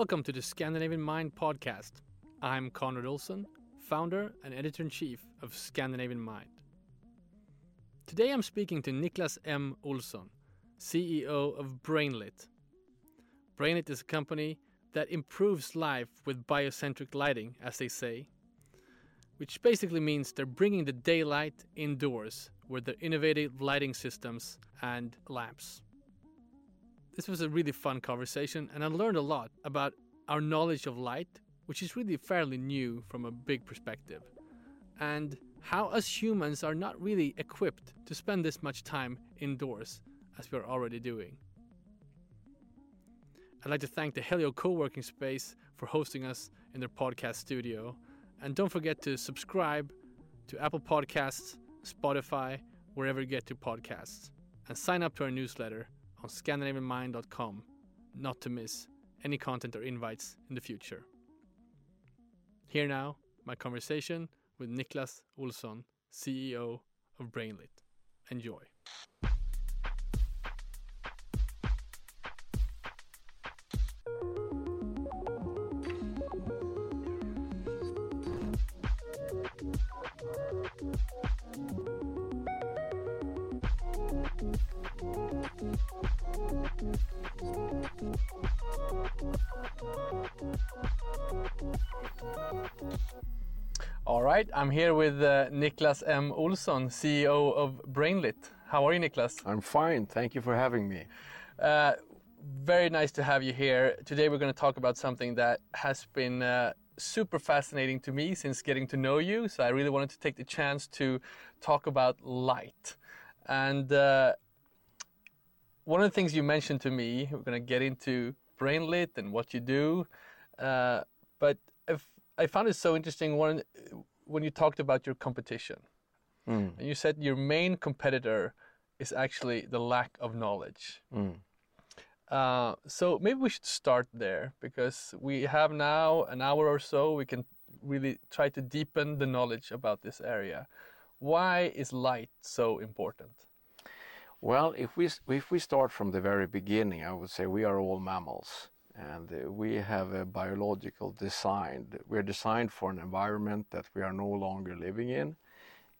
Welcome to the Scandinavian Mind podcast. I'm Conrad Olson, founder and editor in chief of Scandinavian Mind. Today I'm speaking to Niklas M. Olsson, CEO of Brainlit. Brainlit is a company that improves life with biocentric lighting, as they say, which basically means they're bringing the daylight indoors with their innovative lighting systems and lamps. This was a really fun conversation, and I learned a lot about our knowledge of light, which is really fairly new from a big perspective, and how us humans are not really equipped to spend this much time indoors as we're already doing. I'd like to thank the Helio co working space for hosting us in their podcast studio. And don't forget to subscribe to Apple Podcasts, Spotify, wherever you get to podcasts. And sign up to our newsletter on scandinavianmind.com not to miss any content or invites in the future. Here now, my conversation with Niklas Olsson, CEO of Brainlit. Enjoy. Right, I'm here with uh, Niklas M. Olsson, CEO of Brainlit. How are you, Niklas? I'm fine. Thank you for having me. Uh, very nice to have you here. Today, we're going to talk about something that has been uh, super fascinating to me since getting to know you. So, I really wanted to take the chance to talk about light. And uh, one of the things you mentioned to me, we're going to get into Brainlit and what you do. Uh, but if I found it so interesting when when you talked about your competition, mm. and you said your main competitor is actually the lack of knowledge. Mm. Uh, so maybe we should start there because we have now an hour or so. We can really try to deepen the knowledge about this area. Why is light so important? Well, if we if we start from the very beginning, I would say we are all mammals and uh, we have a biological design. We're designed for an environment that we are no longer living in.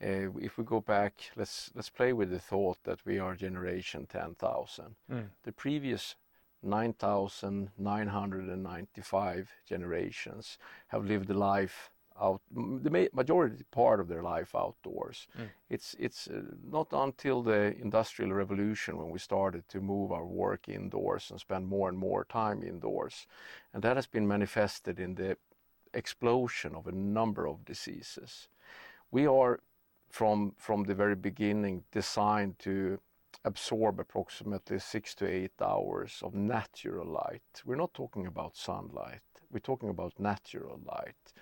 Uh, if we go back, let's let's play with the thought that we are generation 10,000. Mm. The previous 9,995 generations have lived a life out the majority part of their life outdoors. Mm. It's it's uh, not until the industrial revolution when we started to move our work indoors and spend more and more time indoors, and that has been manifested in the explosion of a number of diseases. We are from from the very beginning designed to absorb approximately six to eight hours of natural light. We're not talking about sunlight. We're talking about natural light.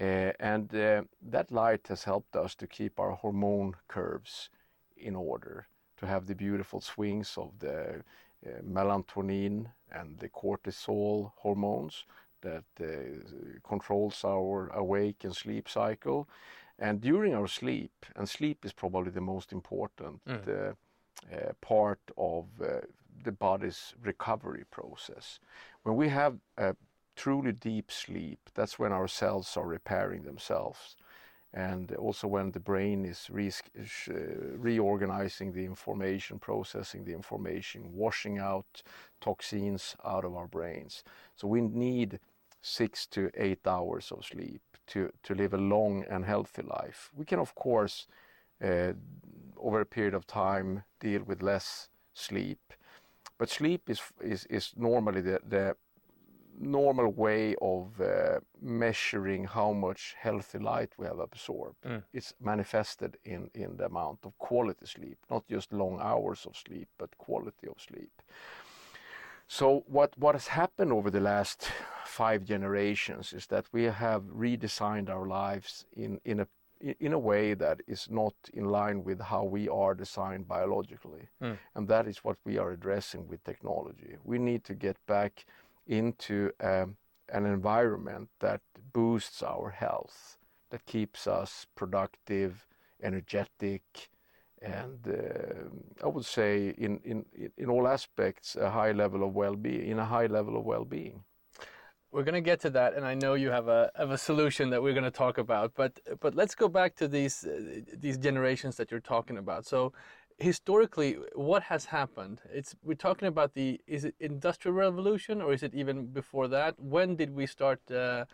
Uh, and uh, that light has helped us to keep our hormone curves in order, to have the beautiful swings of the uh, melatonin and the cortisol hormones that controls our awake and sleep cycle. And during our sleep, and sleep is probably the most important mm. uh, part of the body's recovery process. When we have a truly deep sleep, that's when our cells are repairing themselves. And also when the brain is re uh, reorganizing the information, processing the information, washing out toxins out of our brains. So we need six to eight hours of sleep to, to live a long and healthy life. We can, of course, uh, over a period of time, deal with less sleep. But sleep is, is, is normally the, the normal way of uh, measuring how much healthy light we have absorbed. Mm. It's manifested in, in the amount of quality sleep, not just long hours of sleep, but quality of sleep. So what, what has happened over the last five generations is that we have redesigned our lives in, in a in a way that is not in line with how we are designed biologically. Mm. And that is what we are addressing with technology. We need to get back into um, an environment that boosts our health, that keeps us productive, energetic, and uh, I would say in, in, in all aspects a high level of well-being, in a high level of well-being. we're going to get to that, and I know you have a have a solution that we're going to talk about. But but let's go back to these uh, these generations that you're talking about. So historically, what has happened? It's we're talking about the is it industrial revolution or is it even before that? When did we start? Uh,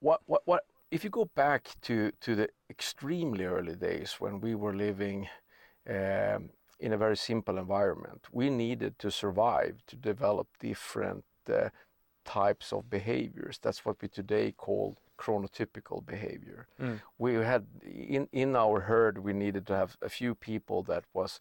what what what? If you go back to to the extremely early days when we were living. Um, in a very simple environment. We needed to survive to develop different uh, types of behaviors. That's what we today call chronotypical behavior. Mm. We had in in our herd we needed to have a few people that was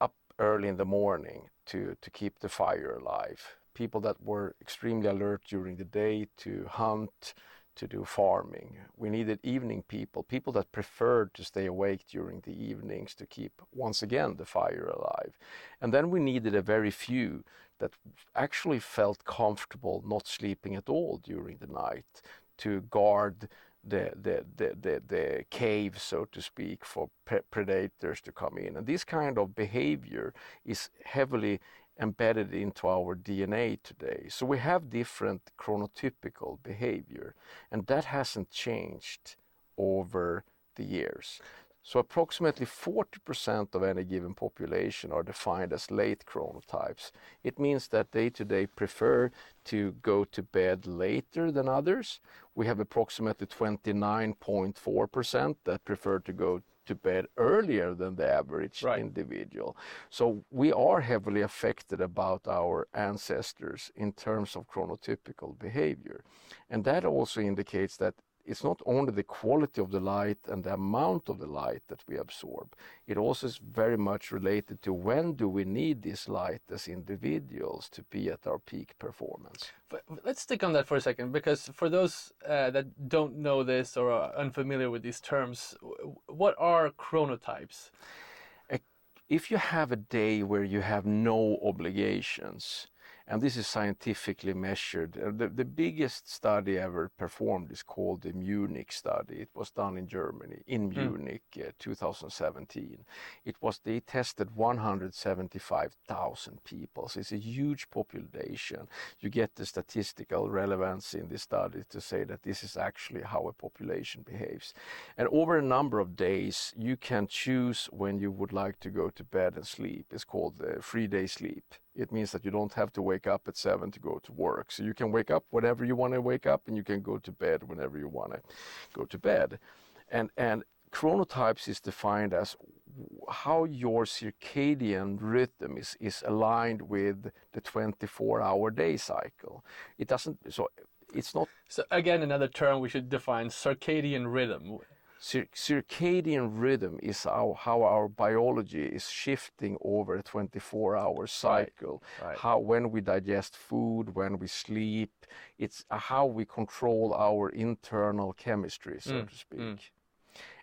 up early in the morning to to keep the fire alive. People that were extremely alert during the day to hunt, to do farming. We needed evening people, people that preferred to stay awake during the evenings to keep once again the fire alive. And then we needed a very few that actually felt comfortable not sleeping at all during the night to guard the, the, the, the, the cave, so to speak, for pre- predators to come in. And this kind of behavior is heavily embedded into our DNA today. So we have different chronotypical behavior, and that hasn't changed over the years. So approximately 40% of any given population are defined as late chronotypes. It means that they today prefer to go to bed later than others. We have approximately 29.4% that prefer to go to bed earlier than the average right. individual. So we are heavily affected about our ancestors in terms of chronotypical behavior. And that also indicates that it's not only the quality of the light and the amount of the light that we absorb, it also is very much related to when do we need this light as individuals to be at our peak performance. But let's stick on that for a second, because for those uh, that don't know this or are unfamiliar with these terms, what are chronotypes? If you have a day where you have no obligations, and this is scientifically measured. Uh, the, the biggest study ever performed is called the Munich study. It was done in Germany, in hmm. Munich, mm. uh, 2017. It was they tested 175,000 people. So it's a huge population. You get the statistical relevance in this study to say that this is actually how a population behaves. And over a number of days, you can choose when you would like to go to bed and sleep. It's called the three day sleep it means that you don't have to wake up at seven to go to work. So you can wake up whenever you want to wake up, and you can go to bed whenever you want to go to bed. And and chronotypes is defined as how your circadian rhythm is, is aligned with the 24 hour day cycle. It doesn't so it's not so again another term we should define circadian rhythm circadian rhythm is how, how our biology is shifting over a 24 hour cycle right. Right. how when we digest food when we sleep it's how we control our internal chemistry so mm. to speak mm.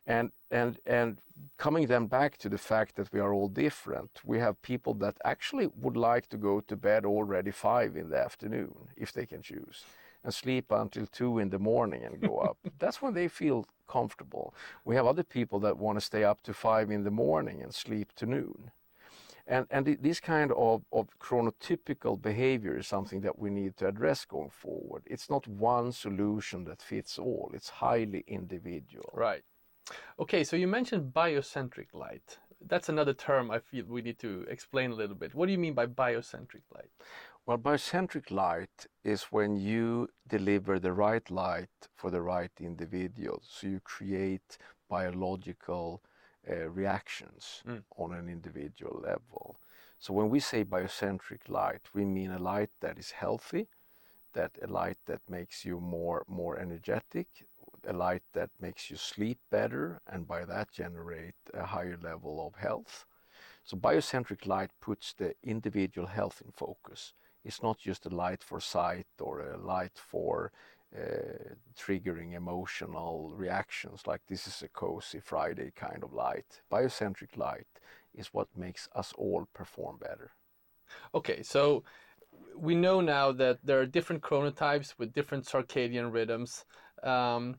and and and coming then back to the fact that we are all different we have people that actually would like to go to bed already 5 in the afternoon if they can choose and sleep until two in the morning and go up. That's when they feel comfortable. We have other people that want to stay up to five in the morning and sleep to noon. And, and this kind of, of chronotypical behavior is something that we need to address going forward. It's not one solution that fits all, it's highly individual. Right. Okay, so you mentioned biocentric light. That's another term I feel we need to explain a little bit. What do you mean by biocentric light? Well, biocentric light is when you deliver the right light for the right individual. So you create biological uh, reactions mm. on an individual level. So when we say biocentric light, we mean a light that is healthy, that a light that makes you more more energetic, a light that makes you sleep better, and by that generate a higher level of health. So biocentric light puts the individual health in focus it's not just a light for sight or a light for uh, triggering emotional reactions like this is a cozy Friday kind of light. Biocentric light is what makes us all perform better. Okay, so we know now that there are different chronotypes with different circadian rhythms. Um,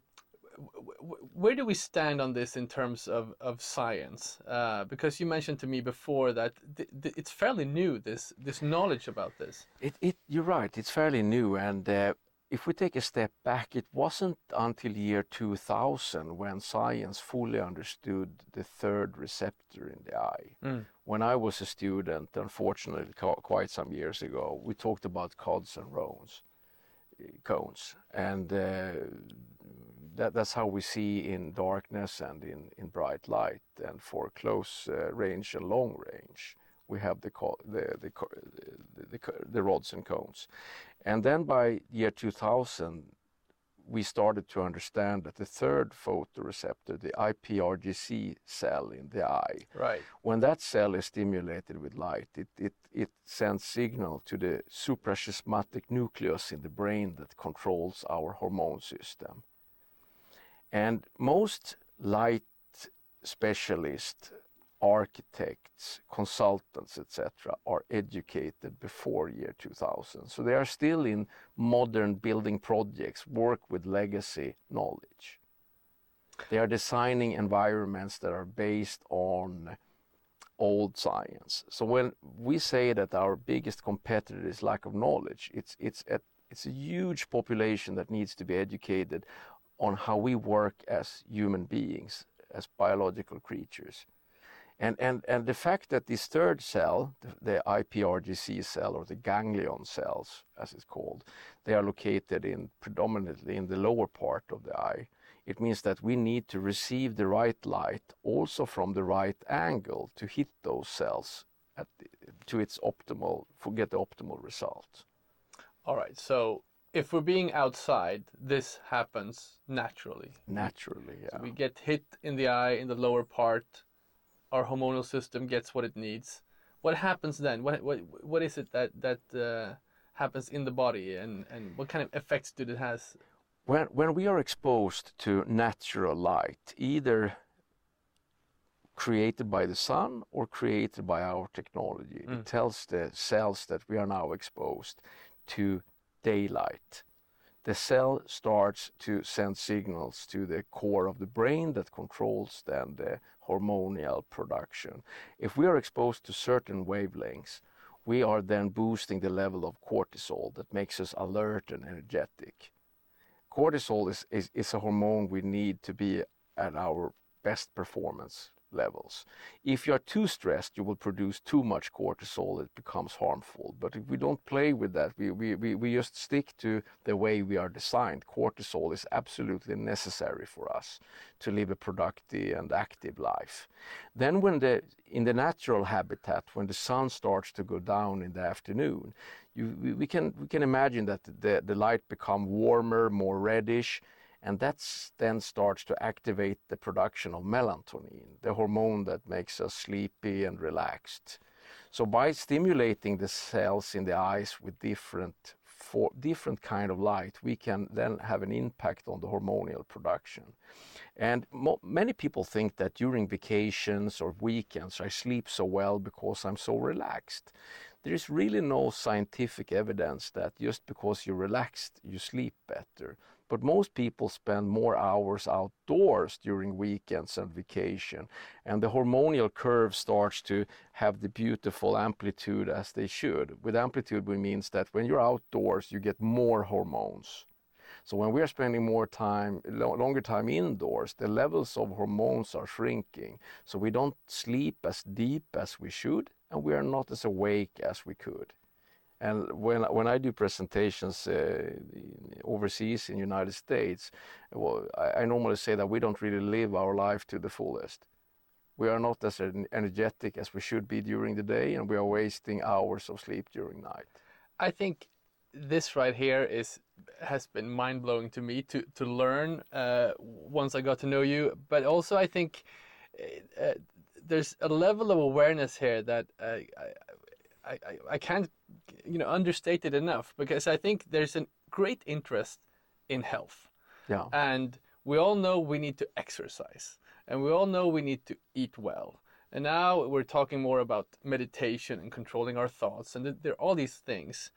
where do we stand on this in terms of, of science? Uh, because you mentioned to me before that th th it's fairly new this this knowledge about this. It, it you're right. It's fairly new, and uh, if we take a step back, it wasn't until year 2000 when science fully understood the third receptor in the eye. Mm. When I was a student, unfortunately, quite some years ago, we talked about cods and rones, cones, and uh, that, that's how we see in darkness and in, in bright light. And for close uh, range and long range, we have the, the, the, the, the rods and cones. And then by year 2000, we started to understand that the third photoreceptor, the IPRGC cell in the eye, right. when that cell is stimulated with light, it, it, it sends signal to the suprachiasmatic nucleus in the brain that controls our hormone system. And most light specialists architects, consultants, etc., are educated before year 2000. So they are still in modern building projects, work with legacy knowledge. They are designing environments that are based on old science. So when we say that our biggest competitor is lack of knowledge, it's it's a, it's a huge population that needs to be educated on how we work as human beings, as biological creatures. And, and, and the fact that this third cell, the, the IPRGC cell or the ganglion cells, as it's called, they are located in predominantly in the lower part of the eye. It means that we need to receive the right light also from the right angle to hit those cells the, to its optimal, for get the optimal result. All right. So if we're being outside, this happens naturally. Naturally, yeah. So we get hit in the eye in the lower part our hormonal system gets what it needs. What happens then? What what what is it that that uh, happens in the body, and and what kind of effects do it has? When when we are exposed to natural light, either created by the sun or created by our technology, mm. it tells the cells that we are now exposed to daylight the cell starts to send signals to the core of the brain that controls then the hormonal production. If we are exposed to certain wavelengths, we are then boosting the level of cortisol that makes us alert and energetic. Cortisol is, is, is a hormone we need to be at our best performance levels. If you are too stressed, you will produce too much cortisol, it becomes harmful. But if we don't play with that, we, we, we, we just stick to the way we are designed. Cortisol is absolutely necessary for us to live a productive and active life. Then when the in the natural habitat, when the sun starts to go down in the afternoon, you, we, we, can we can imagine that the, the light become warmer, more reddish, and that then starts to activate the production of melatonin, the hormone that makes us sleepy and relaxed. So by stimulating the cells in the eyes with different for different kind of light, we can then have an impact on the hormonal production. And mo- many people think that during vacations or weekends I sleep so well because I'm so relaxed. There is really no scientific evidence that just because you're relaxed, you sleep better. But most people spend more hours outdoors during weekends and vacation. And the hormonal curve starts to have the beautiful amplitude as they should. With amplitude, we means that when you're outdoors, you get more hormones. So when we are spending more time, longer time indoors, the levels of hormones are shrinking. So we don't sleep as deep as we should, and we are not as awake as we could. And when when I do presentations uh, overseas in the United States, well, I, I, normally say that we don't really live our life to the fullest. We are not as energetic as we should be during the day, and we are wasting hours of sleep during night. I think this right here is has been mind blowing to me to to learn uh, once I got to know you. But also, I think uh, uh there's a level of awareness here that uh, I, I I can't you know understated enough because I think there's a great interest in health. Yeah. And we all know we need to exercise and we all know we need to eat well. And now we're talking more about meditation and controlling our thoughts and there are all these things.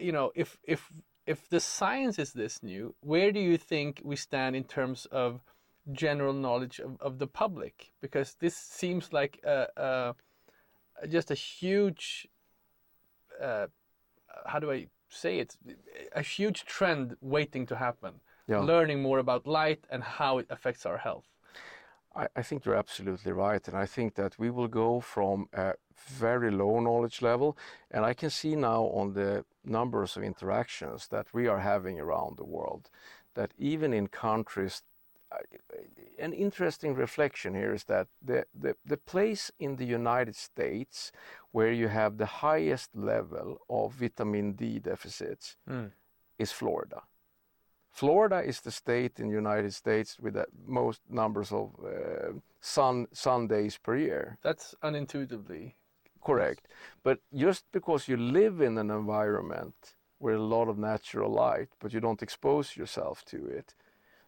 You know, if if if the science is this new, where do you think we stand in terms of general knowledge of, of the public? Because this seems like a, a just a huge uh, how do I say it? a huge trend waiting to happen. Yeah. Learning more about light and how it affects our health. I, I think you're absolutely right. And I think that we will go from a very low knowledge level. And I can see now on the numbers of interactions that we are having around the world that even in countries, an interesting reflection here is that the, the, the place in the United States where you have the highest level of vitamin D deficits Mm. is Florida. Florida is the state in the United States with the most numbers of uh, sun sun days per year. That's unintuitively. Correct. But just because you live in an environment with a lot of natural light, but you don't expose yourself to it.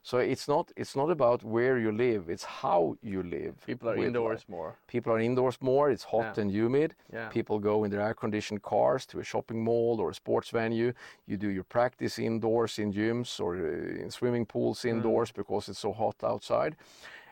So it's not it's not about where you live, it's how you live. People are indoors light. more. People are indoors more, it's hot Yeah. and humid. Yeah. People go in their air conditioned cars to a shopping mall or a sports venue. You do your practice indoors in gyms or uh, in swimming pools indoors because it's so hot outside.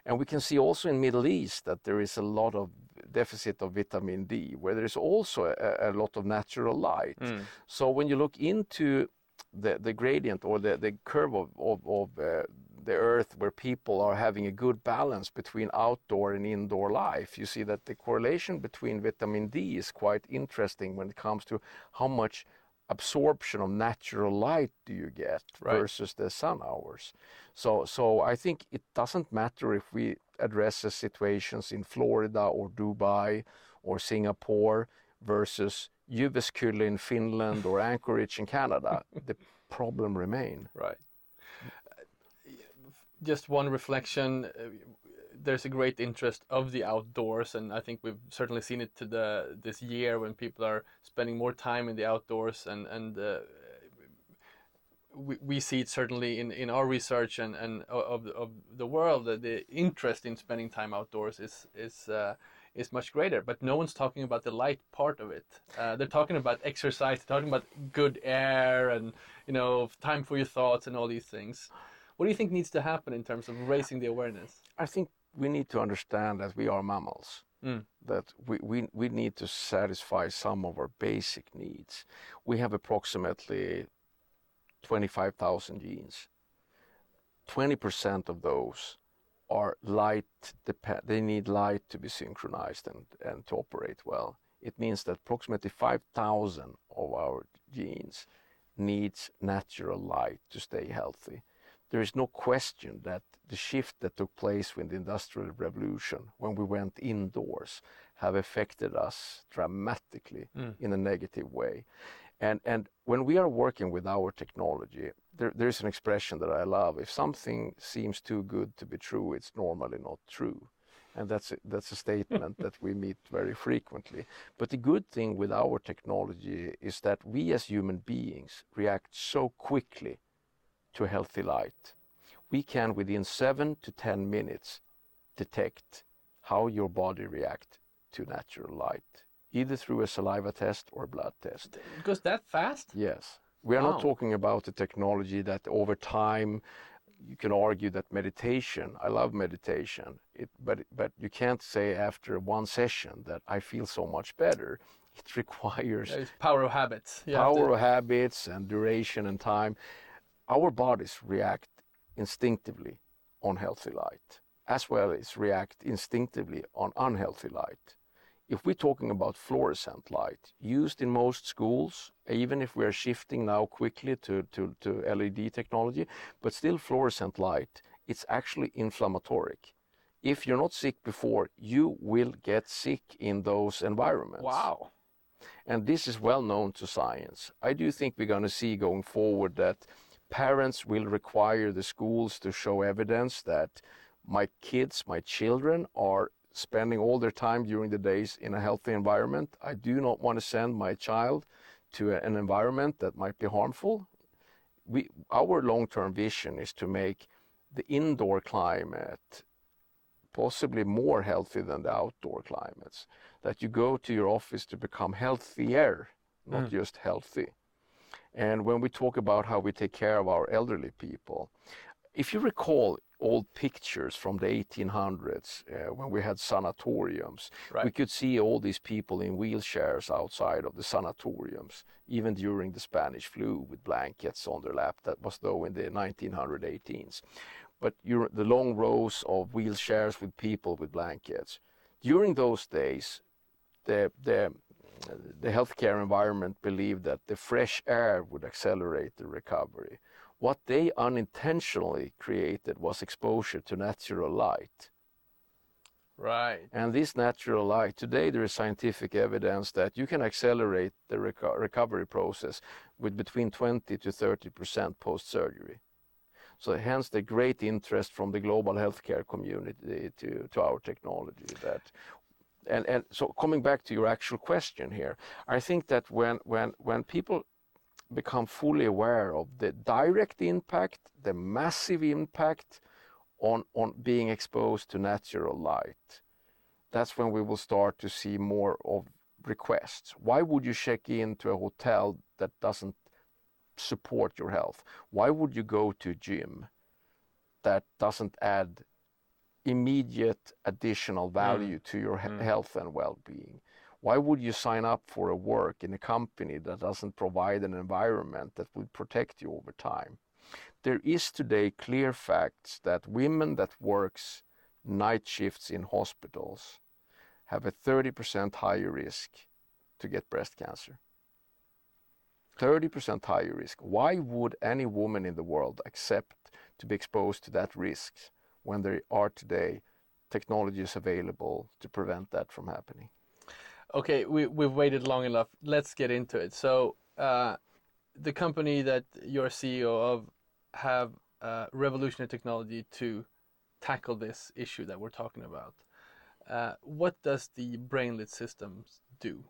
And we can see also in Middle East that there is a lot of deficit of vitamin D, where there is also a, a lot of natural light. Mm. So when you look into the, the gradient or the, the curve of, of, of uh, the earth where people are having a good balance between outdoor and indoor life, you see that the correlation between vitamin D is quite interesting when it comes to how much absorption of natural light do you get Right. versus the sun hours. So, so I think it doesn't matter if we address the situations in Florida or Dubai or Singapore versus Jyväskylä in Finland or Anchorage in Canada. the problem remain. Right. Just one reflection. There's a great interest of the outdoors, and I think we've certainly seen it to the this year when people are spending more time in the outdoors, and and uh, we, we see it certainly in, in our research and, and of the, of the world that the interest in spending time outdoors is is uh, is much greater. But no one's talking about the light part of it. Uh, they're talking about exercise, they're talking about good air, and you know time for your thoughts and all these things. What do you think needs to happen in terms of raising the awareness? I think we need to understand that we are mammals. Mm. That we, we, we need to satisfy some of our basic needs. We have approximately 25,000 genes. 20% of those are light depend they need light to be synchronized and, and to operate well. It means that approximately 5,000 of our genes needs natural light to stay healthy. There is no question that the shift that took place with the Industrial Revolution, when we went indoors, have affected us dramatically Mm. in a negative way. And, and when we are working with our technology, there, there's an expression that I love. If something seems too good to be true, it's normally not true. And that's a, that's a statement that we meet very frequently. But the good thing with our technology is that we as human beings react so quickly to healthy light. We can, within seven to 10 minutes, detect how your body reacts to natural light, either through a saliva test or blood test. It goes that fast? Yes. We are Wow. not talking about a technology that over time you can argue that meditation, I love meditation, it, but, but you can't say after one session that I feel so much better. It requires It's power of habits. You power of habits and duration and time. Our bodies react instinctively on healthy light, as well as react instinctively on unhealthy light. If we're talking about fluorescent light used in most schools, even if we're shifting now quickly to, to, to LED technology, but still fluorescent light, it's actually inflammatory. If you're not sick before, you will get sick in those environments. Wow. And this is well known to science. I do think we're going to see going forward that parents will require the schools to show evidence that my kids, my children, are spending all their time during the days in a healthy environment. I do not want to send my child to an environment that might be harmful. We, our long term vision is to make the indoor climate possibly more healthy than the outdoor climates. That you go to your office to become healthier, not Mm. just healthy. And when we talk about how we take care of our elderly people, if you recall, old pictures from the 1800s uh, when we had sanatoriums. Right. We could see all these people in wheelchairs outside of the sanatoriums, even during the Spanish flu with blankets on their lap. That was though in the 1918s. But the long rows of wheelchairs with people with blankets. During those days, the, the, the healthcare environment believed that the fresh air would accelerate the recovery. What they unintentionally created was exposure to natural light. Right. And this natural light, today there is scientific evidence that you can accelerate the reco- recovery process with between 20 to 30 percent post surgery. So hence the great interest from the global healthcare community to, to our technology that and, and so coming back to your actual question here, I think that when when when people become fully aware of the direct impact, the massive impact on, on being exposed to natural light, that's when we will start to see more of requests. Why would you check into a hotel that doesn't support your health? Why would you go to a gym that doesn't add immediate additional value mm. to your mm. health and well-being? Why would you sign up for a work in a company that doesn't provide an environment that will protect you over time? There is today clear facts that women that works night shifts in hospitals have a 30% higher risk to get breast cancer. 30% higher risk. Why would any woman in the world accept to be exposed to that risk when there are today technologies available to prevent that from happening? Okay, we, we've waited long enough. Let's get into it. So, uh, the company that you're CEO of have uh, revolutionary technology to tackle this issue that we're talking about. Uh, what does the brainlit systems do?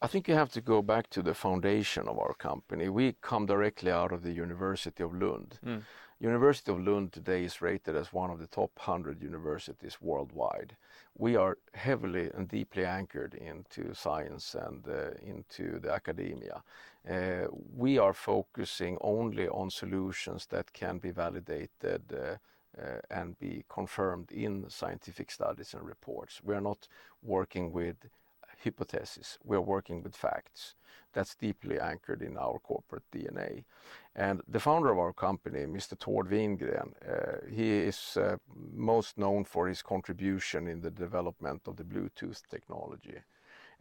I think you have to go back to the foundation of our company. We come directly out of the University of Lund. Mm. University of Lund today is rated as one of the top 100 universities worldwide. We are heavily and deeply anchored into science and uh, into the academia. Uh, we are focusing only on solutions that can be validated uh, uh, and be confirmed in scientific studies and reports. We are not working with hypotheses. We are working with facts. That's deeply anchored in our corporate DNA. And the founder of our company, Mr. Tord Wingren, uh, he is uh, most known for his contribution in the development of the Bluetooth technology.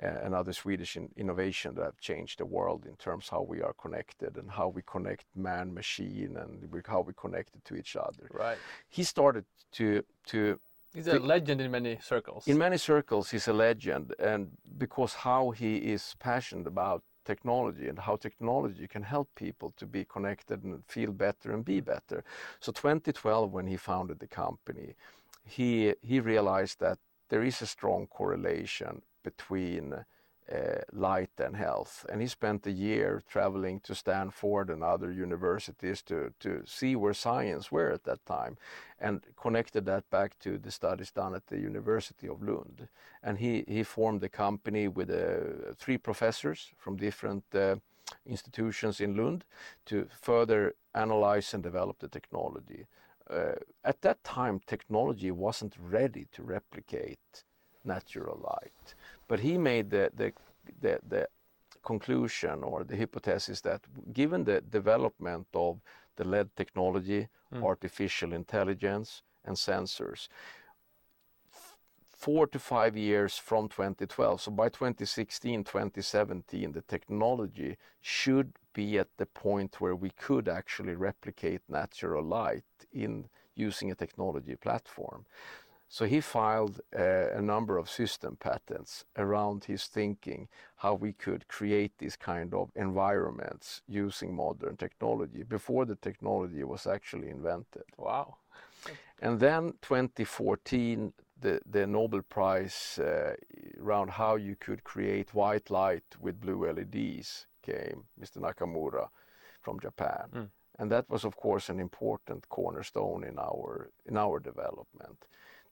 Uh, another Swedish in innovation that have changed the world in terms how we are connected and how we connect man machine and we, how we connect it to each other. Right. He started to to He's a legend in many circles. In many circles, he's a legend, and because how he is passionate about technology and how technology can help people to be connected and feel better and be better. So 2012, when he founded the company, he he realized that there is a strong correlation between uh, light and health. And he spent a year traveling to Stanford and other universities to, to see where science were at that time and connected that back to the studies done at the University of Lund. And he, he formed a company with uh, three professors from different uh, institutions in Lund to further analyze and develop the technology. Uh, at that time, technology wasn't ready to replicate natural light. But he made the, the, the, the conclusion or the hypothesis that given the development of the LED technology, mm. artificial intelligence, and sensors, four to five years from 2012. So by 2016, 2017, the technology should be at the point where we could actually replicate natural light in using a technology platform. So he filed uh, a number of system patents around his thinking how we could create these kind of environments using modern technology before the technology was actually invented. Wow. And then 2014, the, the Nobel Prize uh, around how you could create white light with blue LEDs came, Mr. Nakamura from Japan. Mm. And that was, of course, an important cornerstone in our, in our development.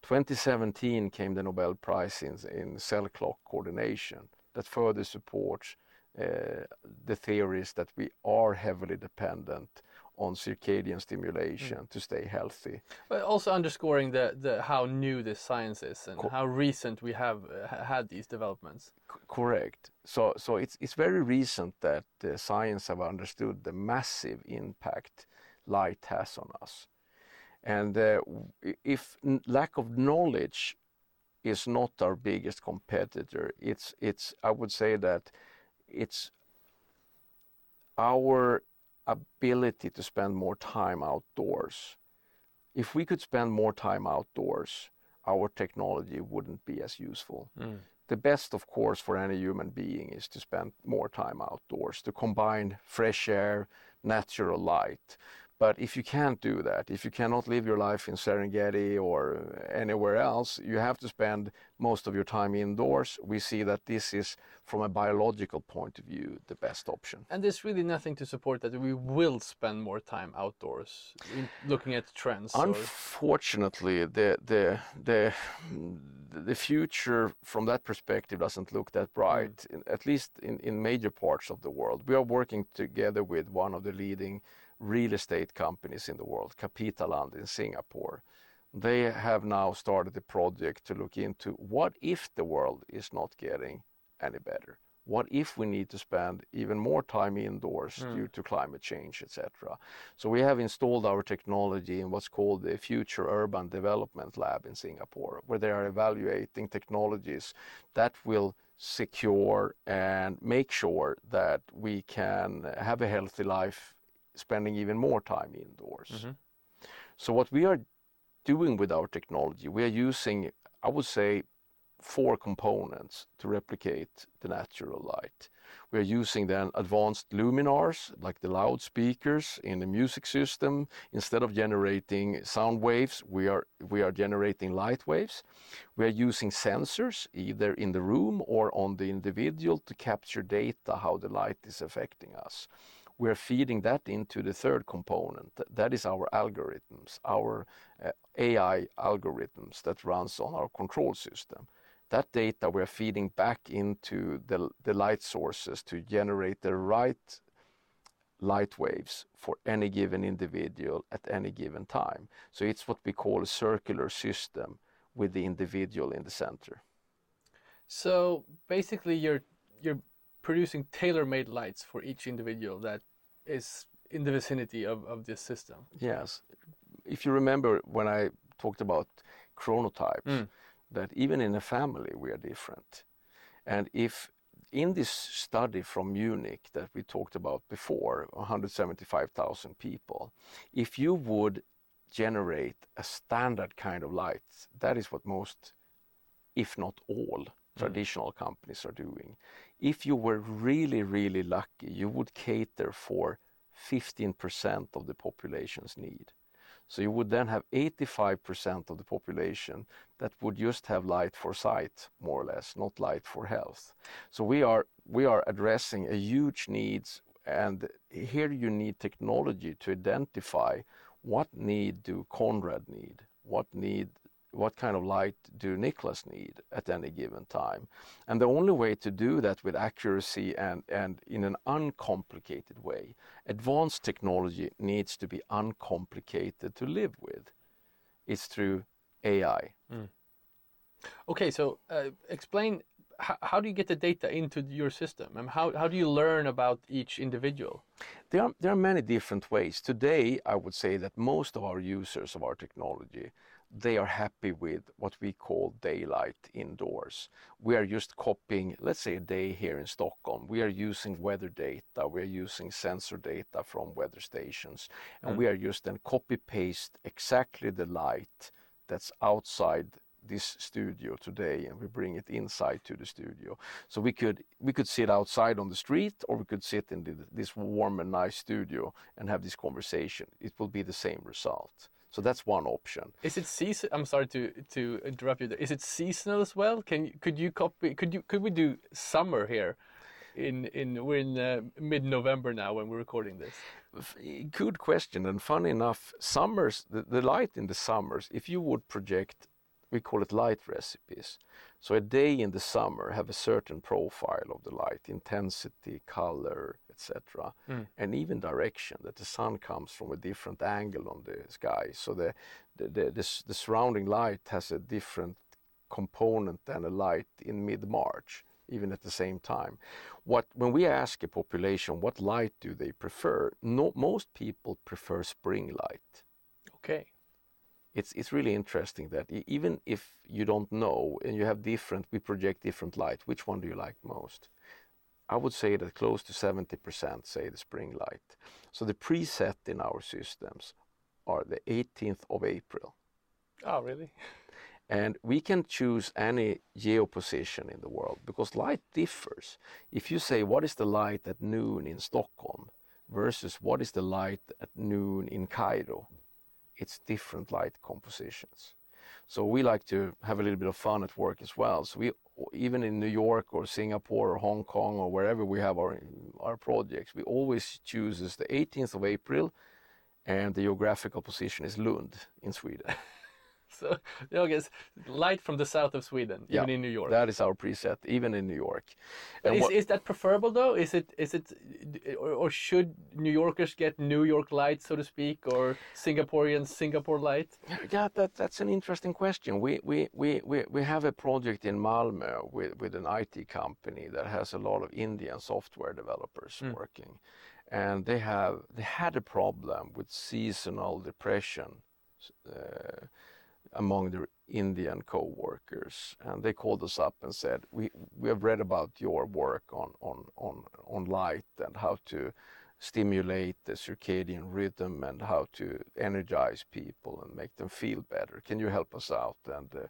2017 came the Nobel Prize in, in cell clock coordination that further supports uh, the theories that we are heavily dependent on circadian stimulation mm. to stay healthy. But also underscoring the, the how new this science is and Co how recent we have uh, had these developments. C correct. So so it's it's very recent that uh, science have understood the massive impact light has on us. And uh, if lack of knowledge is not our biggest competitor, it's it's I would say that it's our ability to spend more time outdoors. If we could spend more time outdoors, our technology wouldn't be as useful. Mm. The best, of course, for any human being is to spend more time outdoors, to combine fresh air, natural light. But if you can't do that, if you cannot live your life in Serengeti or anywhere else, you have to spend most of your time indoors. We see that this is, from a biological point of view, the best option. And there's really nothing to support that we will spend more time outdoors, looking at trends. Unfortunately, the the the the future from that perspective doesn't look that bright, mm. at least in, in major parts of the world. We are working together with one of the leading real estate companies in the world, Capitaland in Singapore. They have now started a project to look into what if the world is not getting any better? What if we need to spend even more time indoors mm. due to climate change, etc.? So we have installed our technology in what's called the Future Urban Development Lab in Singapore, where they are evaluating technologies that will secure and make sure that we can have a healthy life spending even more time indoors. Mm-hmm. So what we are doing with our technology, we are using, I would say, four components to replicate the natural light. We are using then advanced luminaires, like the loudspeakers in the music system. Instead of generating sound waves, we are, we are generating light waves. We are using sensors, either in the room or on the individual, to capture data how the light is affecting us we're feeding that into the third component. That is our algorithms, our uh, AI algorithms that runs on our control system. That data we're feeding back into the, light sources to generate the right light waves for any given individual at any given time. So it's what we call a circular system with the individual in the center. So basically, you're you're producing tailor-made lights for each individual that is in the vicinity of, of this system. Yes. If you remember when I talked about chronotypes, mm. that even in a family we are different. And if in this study from Munich that we talked about before, 175,000 people, if you would generate a standard kind of light, that is what most, if not all, mm. traditional companies are doing if you were really, really lucky, you would cater for 15% of the population's need. So you would then have 85% of the population that would just have light for sight, more or less, not light for health. So we are we are addressing a huge needs, and here you need technology to identify what need do Conrad need, what need what kind of light do Niklas need at any given time? And the only way to do that with accuracy and, and in an uncomplicated way, advanced technology needs to be uncomplicated to live with. It's through AI. Mm. Okay, so uh, explain how, how, do you get the data into your system and how, how do you learn about each individual? There are, there are many different ways. Today, I would say that most of our users of our technology they are happy with what we call daylight indoors. We are just copying, let's say, a day here in Stockholm. We are using weather data, we are using sensor data from weather stations, and mm. we are just then copy paste exactly the light that's outside this studio today and we bring it inside to the studio so we could we could sit outside on the street or we could sit in the, this warm and nice studio and have this conversation it will be the same result so that's one option. Is it season? I'm sorry to to interrupt you. There. Is it seasonal as well? Can you could you copy? Could you could we do summer here? In in we're in uh, mid November now when we're recording this. Good question. And funny enough, summers the, the light in the summers. If you would project we call it light recipes. So a day in the summer have a certain profile of the light, intensity, color, etc., Mm. and even direction. That the sun comes from a different angle on the sky. So the the, the, the, the surrounding light has a different component than a light in mid-March, even at the same time. What when we ask a population what light do they prefer, no, most people prefer spring light Okay. it's it's really interesting that even if you don't know and you have different we project different light which one do you like most i would say that close to 70% say the spring light so the preset in our systems are the 18th of april Oh, really? and we can choose any geoposition in the world because light differs if you say what is the light at noon in stockholm versus what is the light at noon in cairo it's different light compositions. So we like to have a little bit of fun at work as well. So we even in New York or Singapore or Hong Kong or wherever we have our our projects, we always choose the 18th of April, and the geographical position is Lund in Sweden. So, I guess light from the south of Sweden, Yeah, even in New York. That is our preset, even in New York. Is, what- is that preferable though? Is it is it or, or should New Yorkers get New York light, so to speak, or Singaporeans Singapore light? Yeah, that, that's an interesting question. We, we, we, we, we have a project in Malmö with, with an IT company that has a lot of Indian software developers Mm. working. And they have they had a problem with seasonal depression uh, among their Indian co-workers. And they called us up and said, we, we have read about your work on, on, on, on light and how to stimulate the circadian rhythm and how to energize people and make them feel better. Can you help us out? And uh,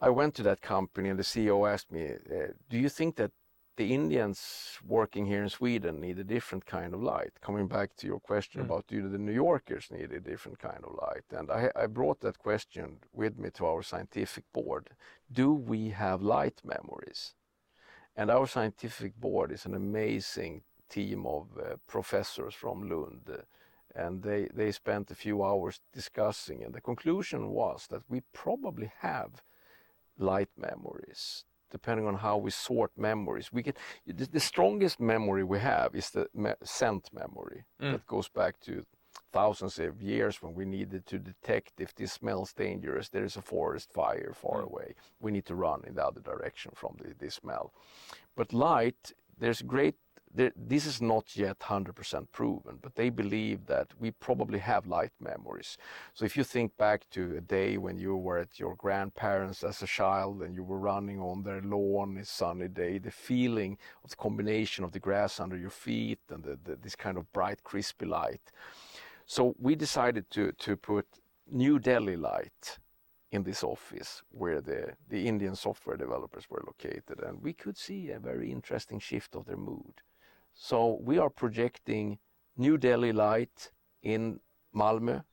I went to that company and the CEO asked me, uh, do you think that the Indians working here in Sweden need a different kind of light? Coming back to your question Mm. about do the New Yorkers need a different kind of light? And I, I brought that question with me to our scientific board. Do we have light memories? And our scientific board is an amazing team of uh, professors from Lund. uh, and they, they spent a few hours discussing, and the conclusion was that we probably have light memories depending on how we sort memories. We get the, the strongest memory we have is the me- scent memory Mm. that goes back to thousands of years when we needed to detect if this smells dangerous. There is a forest fire far Mm. away. We need to run in the other direction from the, the smell. But light, there's great. This is not yet 100% proven, but they believe that we probably have light memories. So if you think back to a day when you were at your grandparents as a child and you were running on their lawn, a sunny day, the feeling of the combination of the grass under your feet and the, the, this kind of bright, crispy light. So we decided to, to put New Delhi light in this office where the, the Indian software developers were located, and we could see a very interesting shift of their mood. So we are projecting New Delhi light in Malmö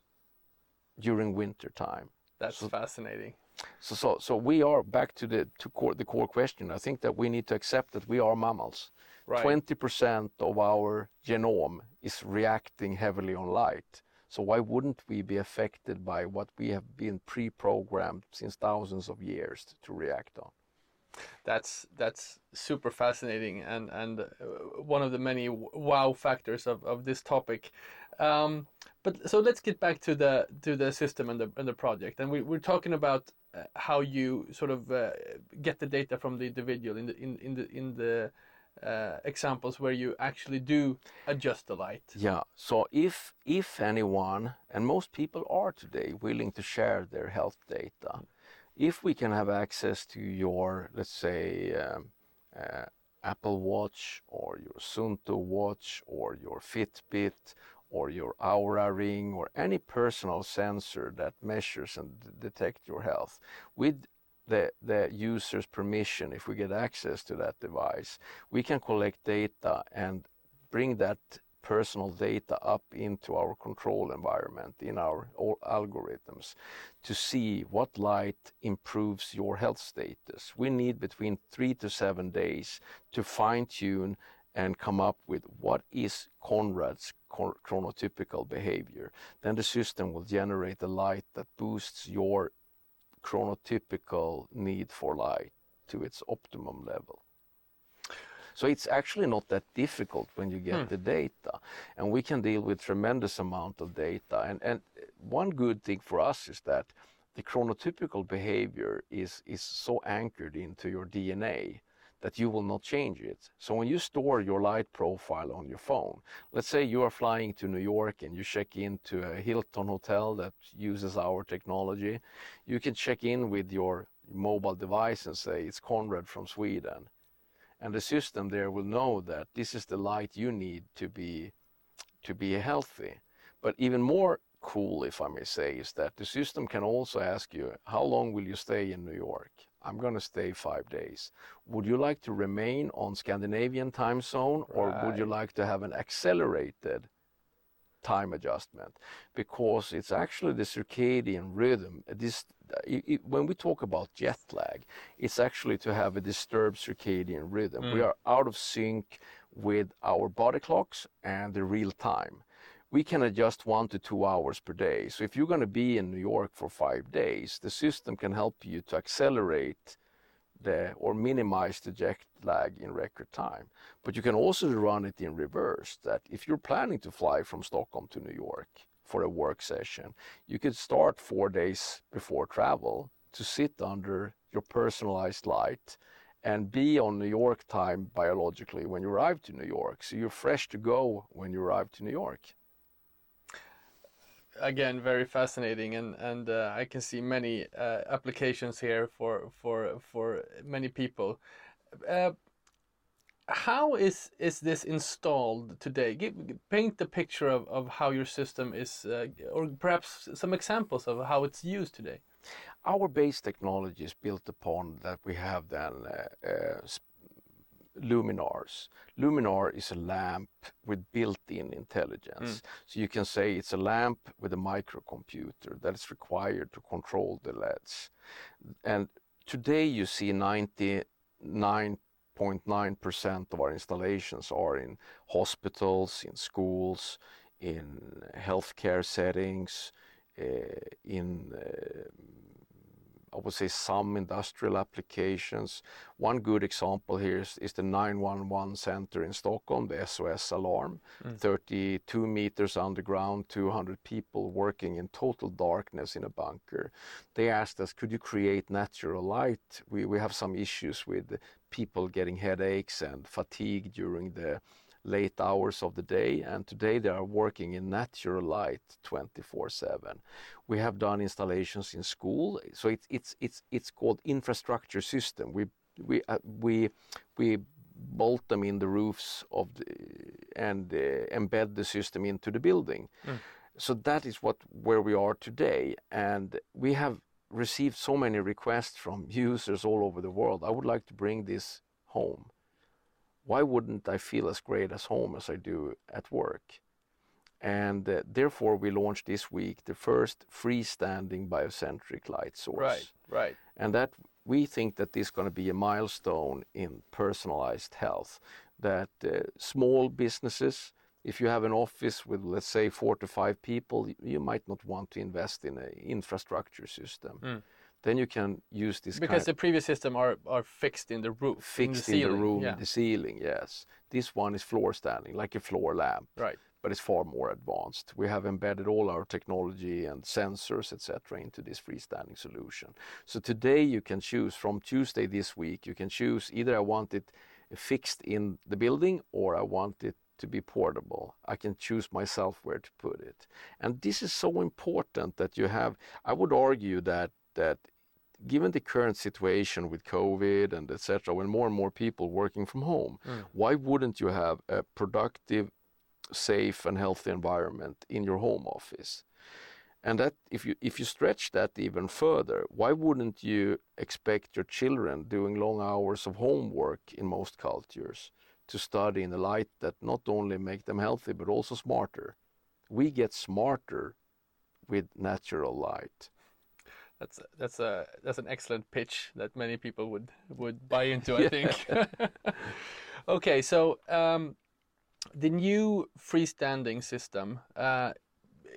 during winter time. That's So- fascinating. So, so, so we are back to the to core, the core question. I think that we need to accept that we are mammals. Right. Twenty percent of our genome is reacting heavily on light. So why wouldn't we be affected by what we have been pre-programmed since thousands of years to, to react on? That's that's super fascinating and and uh, one of the many wow factors of, of this topic. Um, but so let's get back to the to the system and the and the project. And we, we're talking about uh, how you sort of uh, get the data from the individual in the in in the in the uh, examples where you actually do adjust the light. Yeah. So if if anyone, and most people are today willing to share their health data, if we can have access to your, let's say, um, uh, Apple Watch or your Suunto watch or your Fitbit or your Oura ring or any personal sensor that measures and d- your health with the, the user's permission, if we get access to that device, we can collect data and bring that personal data up into our control environment in our algorithms to see what light improves your health status. We need between three to seven days to fine tune and come up with what is Conrad's chronotypical behavior. Then the system will generate a light that boosts your chronotypical need for light to its optimum level. So it's actually not that difficult when you get Hmm. the data, and we can deal with tremendous amount of data. And and one good thing for us is that the chronotypical behavior is is so anchored into your DNA that you will not change it. So when you store your light profile on your phone, let's say you are flying to New York and you check into a Hilton hotel that uses our technology, you can check in with your mobile device and say it's Conrad from Sweden. And the system there will know that this is the light you need to be to be healthy. But even more cool, if I may say, is that the system can also ask you, how long will you stay in New York? I'm going to stay five days. Would you like to remain on Scandinavian time zone or would you like to have an accelerated time adjustment? Because it's actually the circadian rhythm. This, Uh, i- i- when we talk about jet lag, it's actually to have a disturbed circadian rhythm. We mm. are out of sync with our body clocks and the real time we can adjust one to two hours per day. So if you're going to be in New York for five days, the system can help you to accelerate the or minimize the jet lag in record time. But you can also run it in reverse. That if you're planning to fly from Stockholm to New York for a work session, you could start four days before travel to sit under your personalized light and be on New York time biologically when you arrive to New York. So you're fresh to go when you arrive to New York. again very fascinating and and uh, I can see many uh, applications here for for for many people. Uh, how is is this installed today? Give, paint the picture of, of how your system is, uh, or perhaps some examples of how it's used today. Our base technology is built upon that we have then uh, uh, luminaires. Luminaire is a lamp with built-in intelligence. So you can say it's a lamp with a microcomputer that is required to control the LEDs. And today you see 99.9% of our installations are in hospitals, in schools, in healthcare settings, uh, in uh, I would say some industrial applications. One good example here is, the 911 center in Stockholm, the SOS alarm. 32 meters underground, 200 people working in total darkness in a bunker. They asked us, could you create natural light? We, we have some issues with people getting headaches and fatigue during the late hours of the day and today they are working in natural light 24/7 we have done installations in school so it's it's it's it's called infrastructure system. We we uh, we we bolt them in the roofs of the, and uh, embed the system into the building. So that is what where we are today and we have received so many requests from users all over the world i would like to bring this home why wouldn't I feel as great as home as I do at work? And uh, therefore, we launched this week the first freestanding biocentric light source. Right, right. And that we think that this is going to be a milestone in personalized health. That uh, small businesses, if you have an office with, let's say, four to five people, you might not want to invest in an infrastructure system. Mm. Then you can use this Because the previous system are are fixed in the roof, fixed in in the, the, ceiling. room, Yeah, the ceiling, yes. This one is floor standing, like a floor lamp, right. but it's far more advanced. We have embedded all our technology and sensors, etc., into this freestanding solution. So today you can choose from Tuesday this week, you can choose either I want it fixed in the building or I want it to be portable. I can choose myself where to put it. And this is so important that you have, I would argue that that given the current situation with COVID and etc., when more and more people working from home, mm. why wouldn't you have a productive, safe, and healthy environment in your home office? And that, if you if you stretch that even further, why wouldn't you expect your children doing long hours of homework in most cultures to study in a light that not only make them healthy but also smarter? We get smarter with natural light. That's that's a that's an excellent pitch that many people would would buy into. I think. okay, so um, the new freestanding system uh,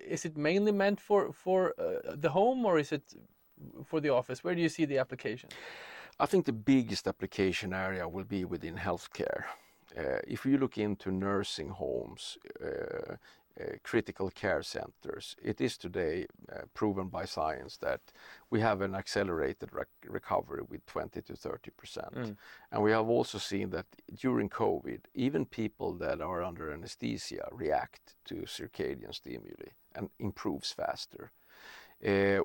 is it mainly meant for for uh, the home or is it for the office? Where do you see the application? I think the biggest application area will be within healthcare. Uh, if you look into nursing homes, uh, uh, critical care centers, it is today proven by science that we have an accelerated rec recovery with 20 to 30 percent. Mm. And we have also seen that during COVID, even people that are under anesthesia react to circadian stimuli and improves faster.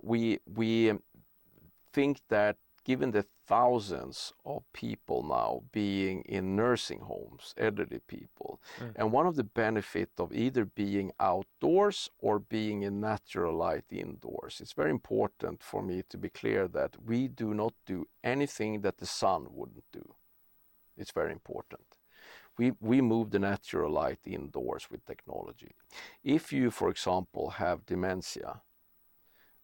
We we think that given the thousands of people now being in nursing homes, elderly people, mm. and one of the benefit of either being outdoors or being in natural light indoors, it's very important for me to be clear that we do not do anything that the sun wouldn't do. It's very important. We, we move the natural light indoors with technology. If you, for example, have dementia,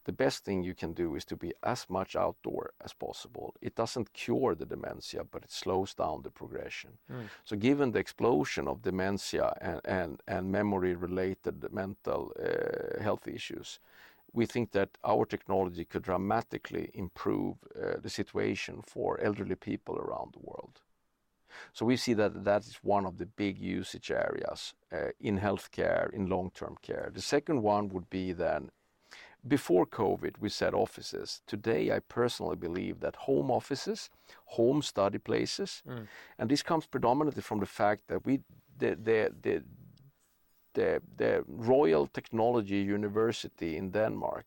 the best thing you can do is to be as much outdoor as possible. It doesn't cure the dementia, but it slows down the progression. Mm. So, given the explosion of dementia and, and, and memory related mental uh, health issues, we think that our technology could dramatically improve uh, the situation for elderly people around the world. So we see that that is one of the big usage areas uh, in healthcare, in long-term care. The second one would be then before COVID, we said offices. Today, I personally believe that home offices, home study places, mm. and this comes predominantly from the fact that we, the, the, the, the, the Royal Technology University in Denmark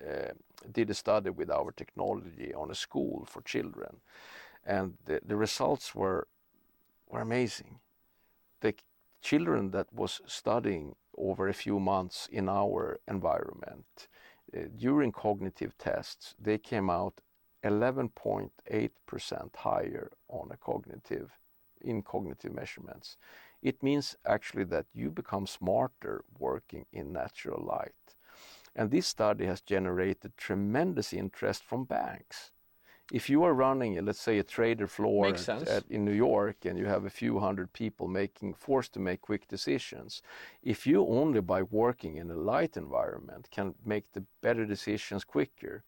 uh, did a study with our technology on a school for children, and the, the results were were amazing. The children that was studying over a few months in our environment during cognitive tests, they came out 11.8% higher on a cognitive in cognitive measurements. It means actually that you become smarter working in natural light. And this study has generated tremendous interest from banks if you are running, let's say, a trader floor at, in New York and you have a few hundred people making forced to make quick decisions, if you only by working in a light environment can make the better decisions quicker,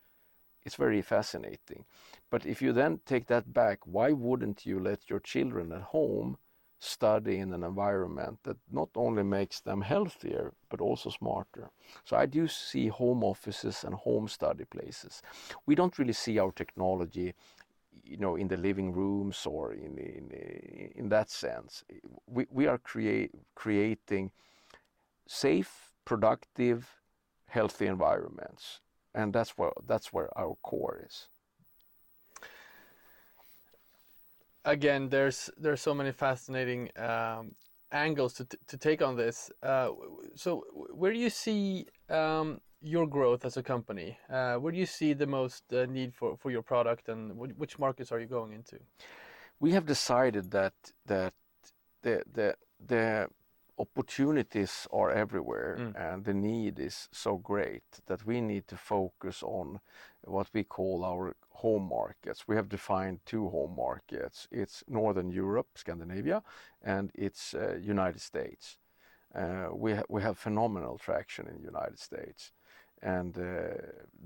it's very fascinating. But if you then take that back, why wouldn't you let your children at home study in an environment that not only makes them healthier but also smarter. So I do see home offices and home study places. We don't really see our technology you know in the living rooms or in in, in that sense we, we are create, creating safe productive healthy environments and that's where that's where our core is again, there's there's so many fascinating um, angles to to take on this. Uh, so, where do you see um, your growth as a company? Uh, where do you see the most uh, need for, for your product, and which markets are you going into? We have decided that that the the the opportunities are everywhere mm. and the need is so great that we need to focus on what we call our home markets. We have defined two home markets. It's Northern Europe, Scandinavia, and it's uh, United States. Uh, we, ha we have phenomenal traction in the United States. And uh,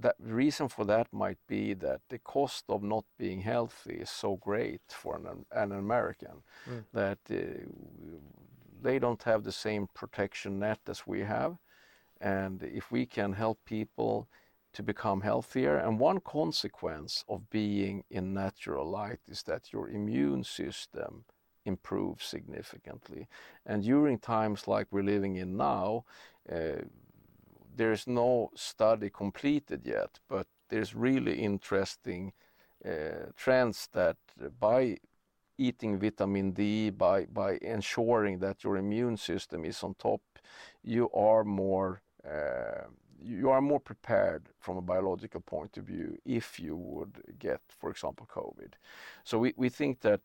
the reason for that might be that the cost of not being healthy is so great for an, an American mm. that uh, they don't have the same protection net as we have. And if we can help people to become healthier, and one consequence of being in natural light is that your immune system improves significantly. And during times like we're living in now, uh, there's no study completed yet, but there's really interesting uh, trends that by eating vitamin D, by, by ensuring that your immune system is on top, you are more uh, you are more prepared from a biological point of view if you would get, for example, COVID. So we, we think that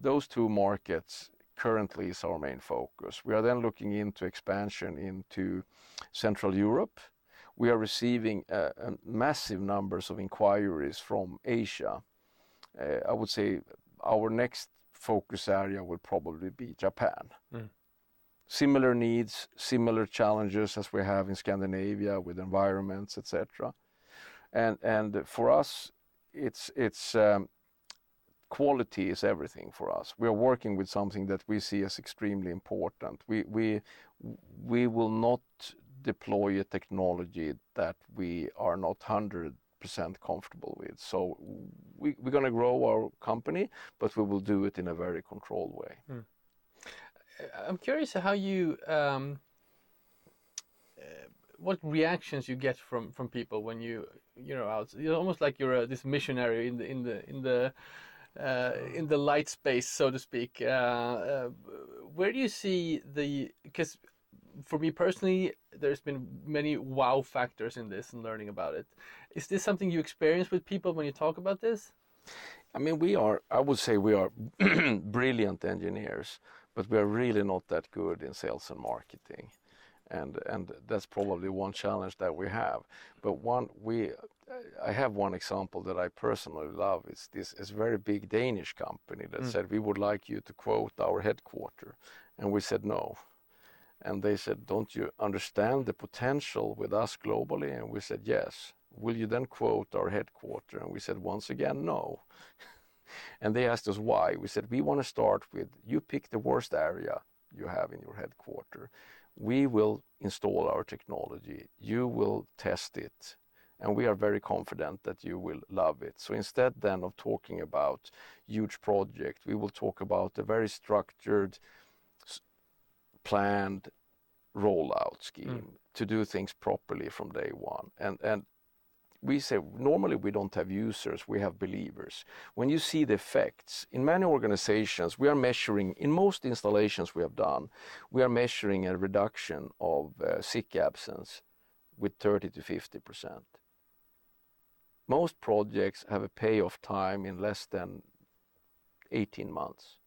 those two markets currently is our main focus. We are then looking into expansion into Central Europe. We are receiving uh, massive numbers of inquiries from Asia. Uh, I would say our next focus area will probably be Japan. Mm. Similar needs, similar challenges as we have in Scandinavia with environments, etc. and and for us, it's it's um, quality is everything for us. We are working with something that we see as extremely important. We we we will not deploy a technology that we are not hundred comfortable with. So we, we're going to grow our company, but we will do it in a very controlled way. Mm. I'm curious how you um, uh, what reactions you get from from people when you you know out you're almost like you're a, this missionary in the in the in the uh, in the light space so to speak uh, uh where do you see the because for me personally there's been many wow factors in this and learning about it is this something you experience with people when you talk about this i mean we are i would say we are brilliant engineers but we are really not that good in sales and marketing. And, and that's probably one challenge that we have. But one we I have one example that I personally love. It's this it's a very big Danish company that mm. said we would like you to quote our headquarter, and we said no. And they said, don't you understand the potential with us globally? And we said yes. Will you then quote our headquarter? And we said once again no. And they asked us why. We said, we want to start with you pick the worst area you have in your headquarter. We will install our technology. You will test it. And we are very confident that you will love it. So instead then of talking about huge project, we will talk about a very structured, planned rollout scheme mm. to do things properly from day one. And and we say normally we don't have users, we have believers. When you see the effects, in many organizations, we are measuring, in most installations we have done, we are measuring a reduction of uh, sick absence with 30 to 50%. Most projects have a payoff time in less than 18 months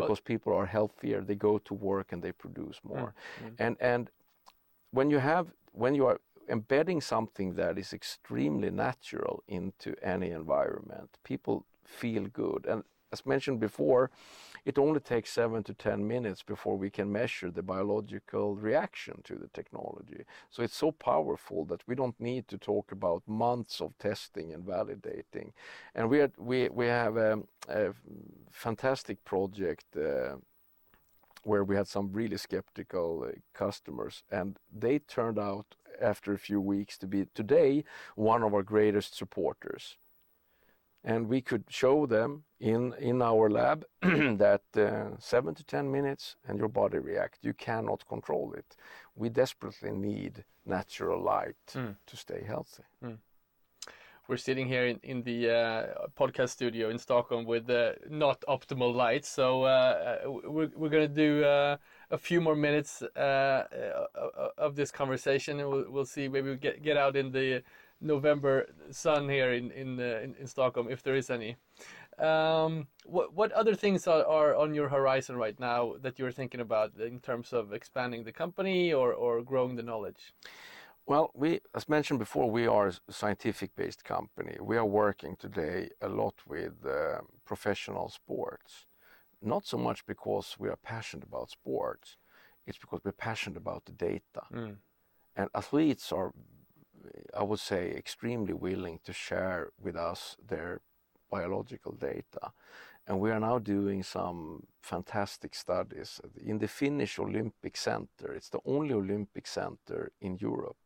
because people are healthier, they go to work and they produce more. Mm, mm. And and when you have when you are embedding something that is extremely natural into any environment, people feel good. And as mentioned before, it only takes seven to 10 minutes before we can measure the biological reaction to the technology. So it's so powerful that we don't need to talk about months of testing and validating. And we, are, we, we have a, a fantastic project uh, where we had some really skeptical uh, customers, and they turned out after a few weeks to be today one of our greatest supporters. And we could show them in, in our lab that uh, seven to 10 minutes and your body react. You cannot control it. We desperately need natural light mm. to stay healthy. Mm we're sitting here in, in the uh, podcast studio in Stockholm with uh, not optimal light So we're, we're going to do a few more minutes of this conversation, and we'll, we'll see. Maybe we get get out in the November sun here in in, in, in Stockholm if there is any. Um, what what other things are, are on your horizon right now that you're thinking about in terms of expanding the company or or growing the knowledge? Well, we, as mentioned before, we are a scientific-based company. We are working today a lot with uh, professional sports, not so much because we are passionate about sports, it's because we're passionate about the data. Mm. And athletes are, I would say, extremely willing to share with us their biological data. And we are now doing some fantastic studies in the Finnish Olympic Center. It's the only Olympic center in Europe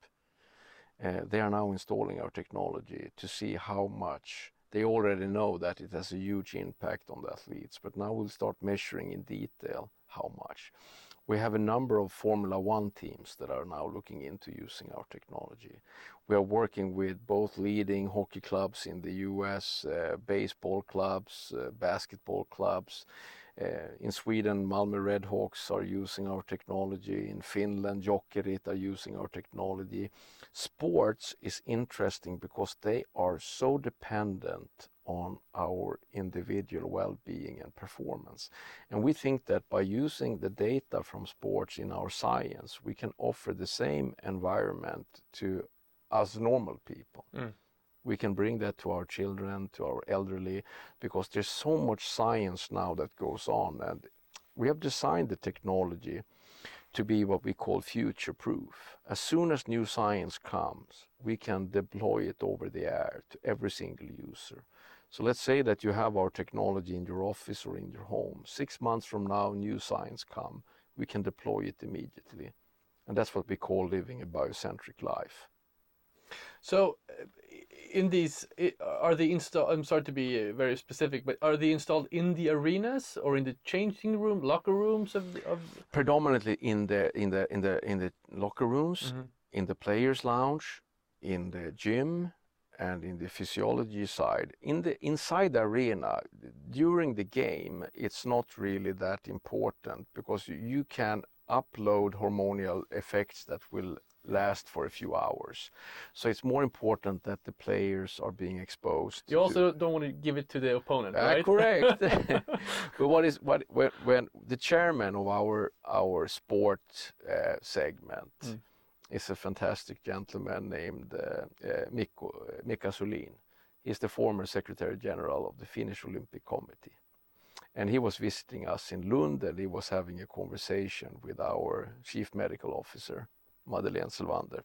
uh, they are now installing our technology to see how much they already know that it has a huge impact on the athletes, but now we'll start measuring in detail how much. We have a number of Formula One teams that are now looking into using our technology. We are working with both leading hockey clubs in the US, uh, baseball clubs, uh, basketball clubs, in Sweden, Malmö Redhawks are using our technology. In Finland, Jokerit are using our technology. Sports is interesting because they are so dependent on our individual well-being and performance. And we think that by using the data from sports in our science, we can offer the same environment to us normal people. Mm we can bring that to our children, to our elderly, because there's so much science now that goes on. And we have designed the technology to be what we call future proof. As soon as new science comes, we can deploy it over the air to every single user. So let's say that you have our technology in your office or in your home. Six months from now, new science come, we can deploy it immediately. And that's what we call living a biocentric life. So, in these, are they installed? I'm sorry to be uh, very specific, but are they installed in the arenas or in the changing room, locker rooms of? of... Predominantly in the in the in the in the locker rooms, mm -hmm. in the players' lounge, in the gym, and in the physiology side. In the inside the arena, during the game, it's not really that important because you can upload hormonal effects that will last for a few hours. So it's more important that the players are being exposed. You also to... don't want to give it to the opponent, uh, right? Correct. but what is what when, when, the chairman of our our sport uh, segment mm. is a fantastic gentleman named uh, uh, Mikko uh, Mika Sulin. He's the former Secretary General of the Finnish Olympic Committee. And he was visiting us in Lund and he was having a conversation with our chief medical officer Madeleine Sylvander.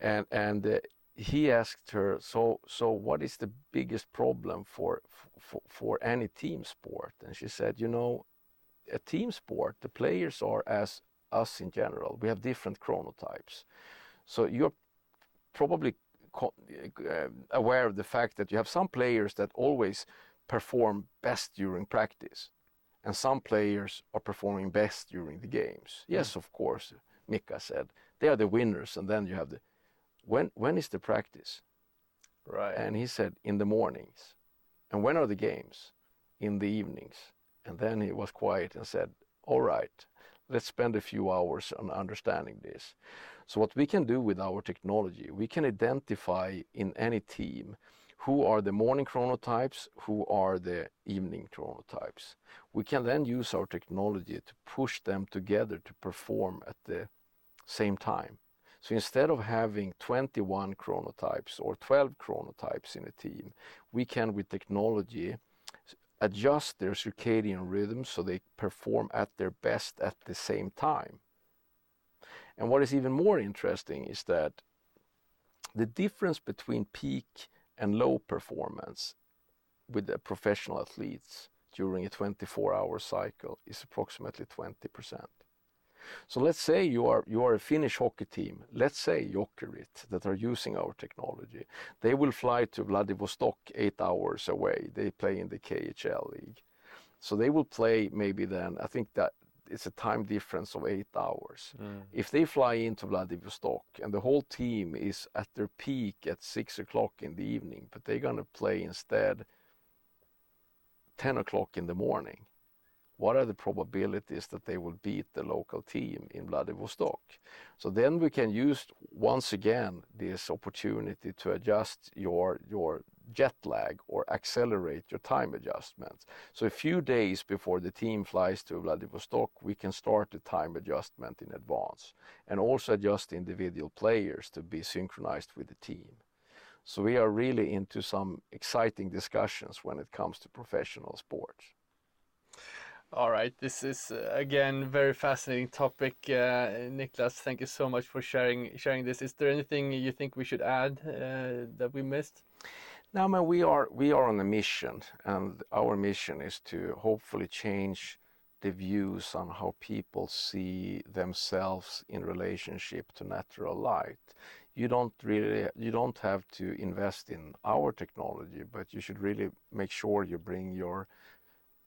And, and uh, he asked her, so, so what is the biggest problem for, for, for any team sport? And she said, you know, a team sport, the players are as us in general. We have different chronotypes. So you're probably uh, aware of the fact that you have some players that always perform best during practice and some players are performing best during the games. Yes, mm. of course, Mika said. They are the winners, and then you have the when when is the practice? Right. And he said in the mornings. And when are the games? In the evenings. And then he was quiet and said, All right, let's spend a few hours on understanding this. So what we can do with our technology, we can identify in any team who are the morning chronotypes, who are the evening chronotypes. We can then use our technology to push them together to perform at the same time. So instead of having 21 chronotypes or 12 chronotypes in a team, we can with technology adjust their circadian rhythm so they perform at their best at the same time. And what is even more interesting is that the difference between peak and low performance with the professional athletes during a 24 hour cycle is approximately 20%. So let's say you are you are a Finnish hockey team, let's say Jokerit that are using our technology. They will fly to Vladivostok eight hours away. They play in the KHL league. So they will play maybe then I think that it's a time difference of eight hours. Mm. If they fly into Vladivostok and the whole team is at their peak at six o'clock in the evening, but they're gonna play instead ten o'clock in the morning what are the probabilities that they will beat the local team in Vladivostok? So then we can use once again this opportunity to adjust your your jet lag or accelerate your time adjustments. So a few days before the team flies to Vladivostok, we can start the time adjustment in advance and also adjust individual players to be synchronized with the team. So we are really into some exciting discussions when it comes to professional sports. All right, this is uh, again very fascinating topic, uh, Niklas. Thank you so much for sharing sharing this. Is there anything you think we should add uh, that we missed? No, man, we are we are on a mission, and our mission is to hopefully change the views on how people see themselves in relationship to natural light. You don't really you don't have to invest in our technology, but you should really make sure you bring your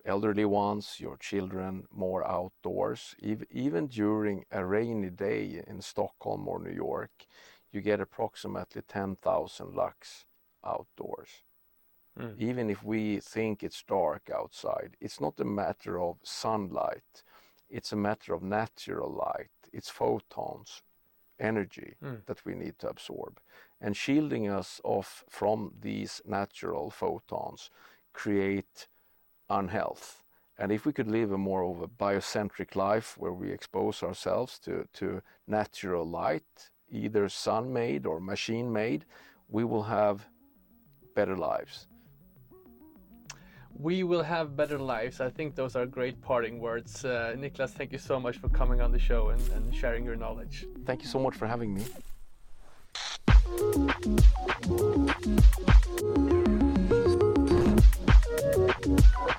elderly ones, your children more outdoors. Even during a rainy day in Stockholm or New York, you get approximately 10,000 lux outdoors. Mm. Even if we think it's dark outside, it's not a matter of sunlight, it's a matter of natural light. It's photons, energy mm. that we need to absorb. And shielding us off from these natural photons create unhealth. And if we could live a more of a biocentric life where we expose ourselves to, to natural light, either sun made or machine made, we will have better lives. we will have better lives. I think those are great parting words. Uh, Niklas, thank you so much for coming on the show and, and sharing your knowledge. Thank you so much for having me.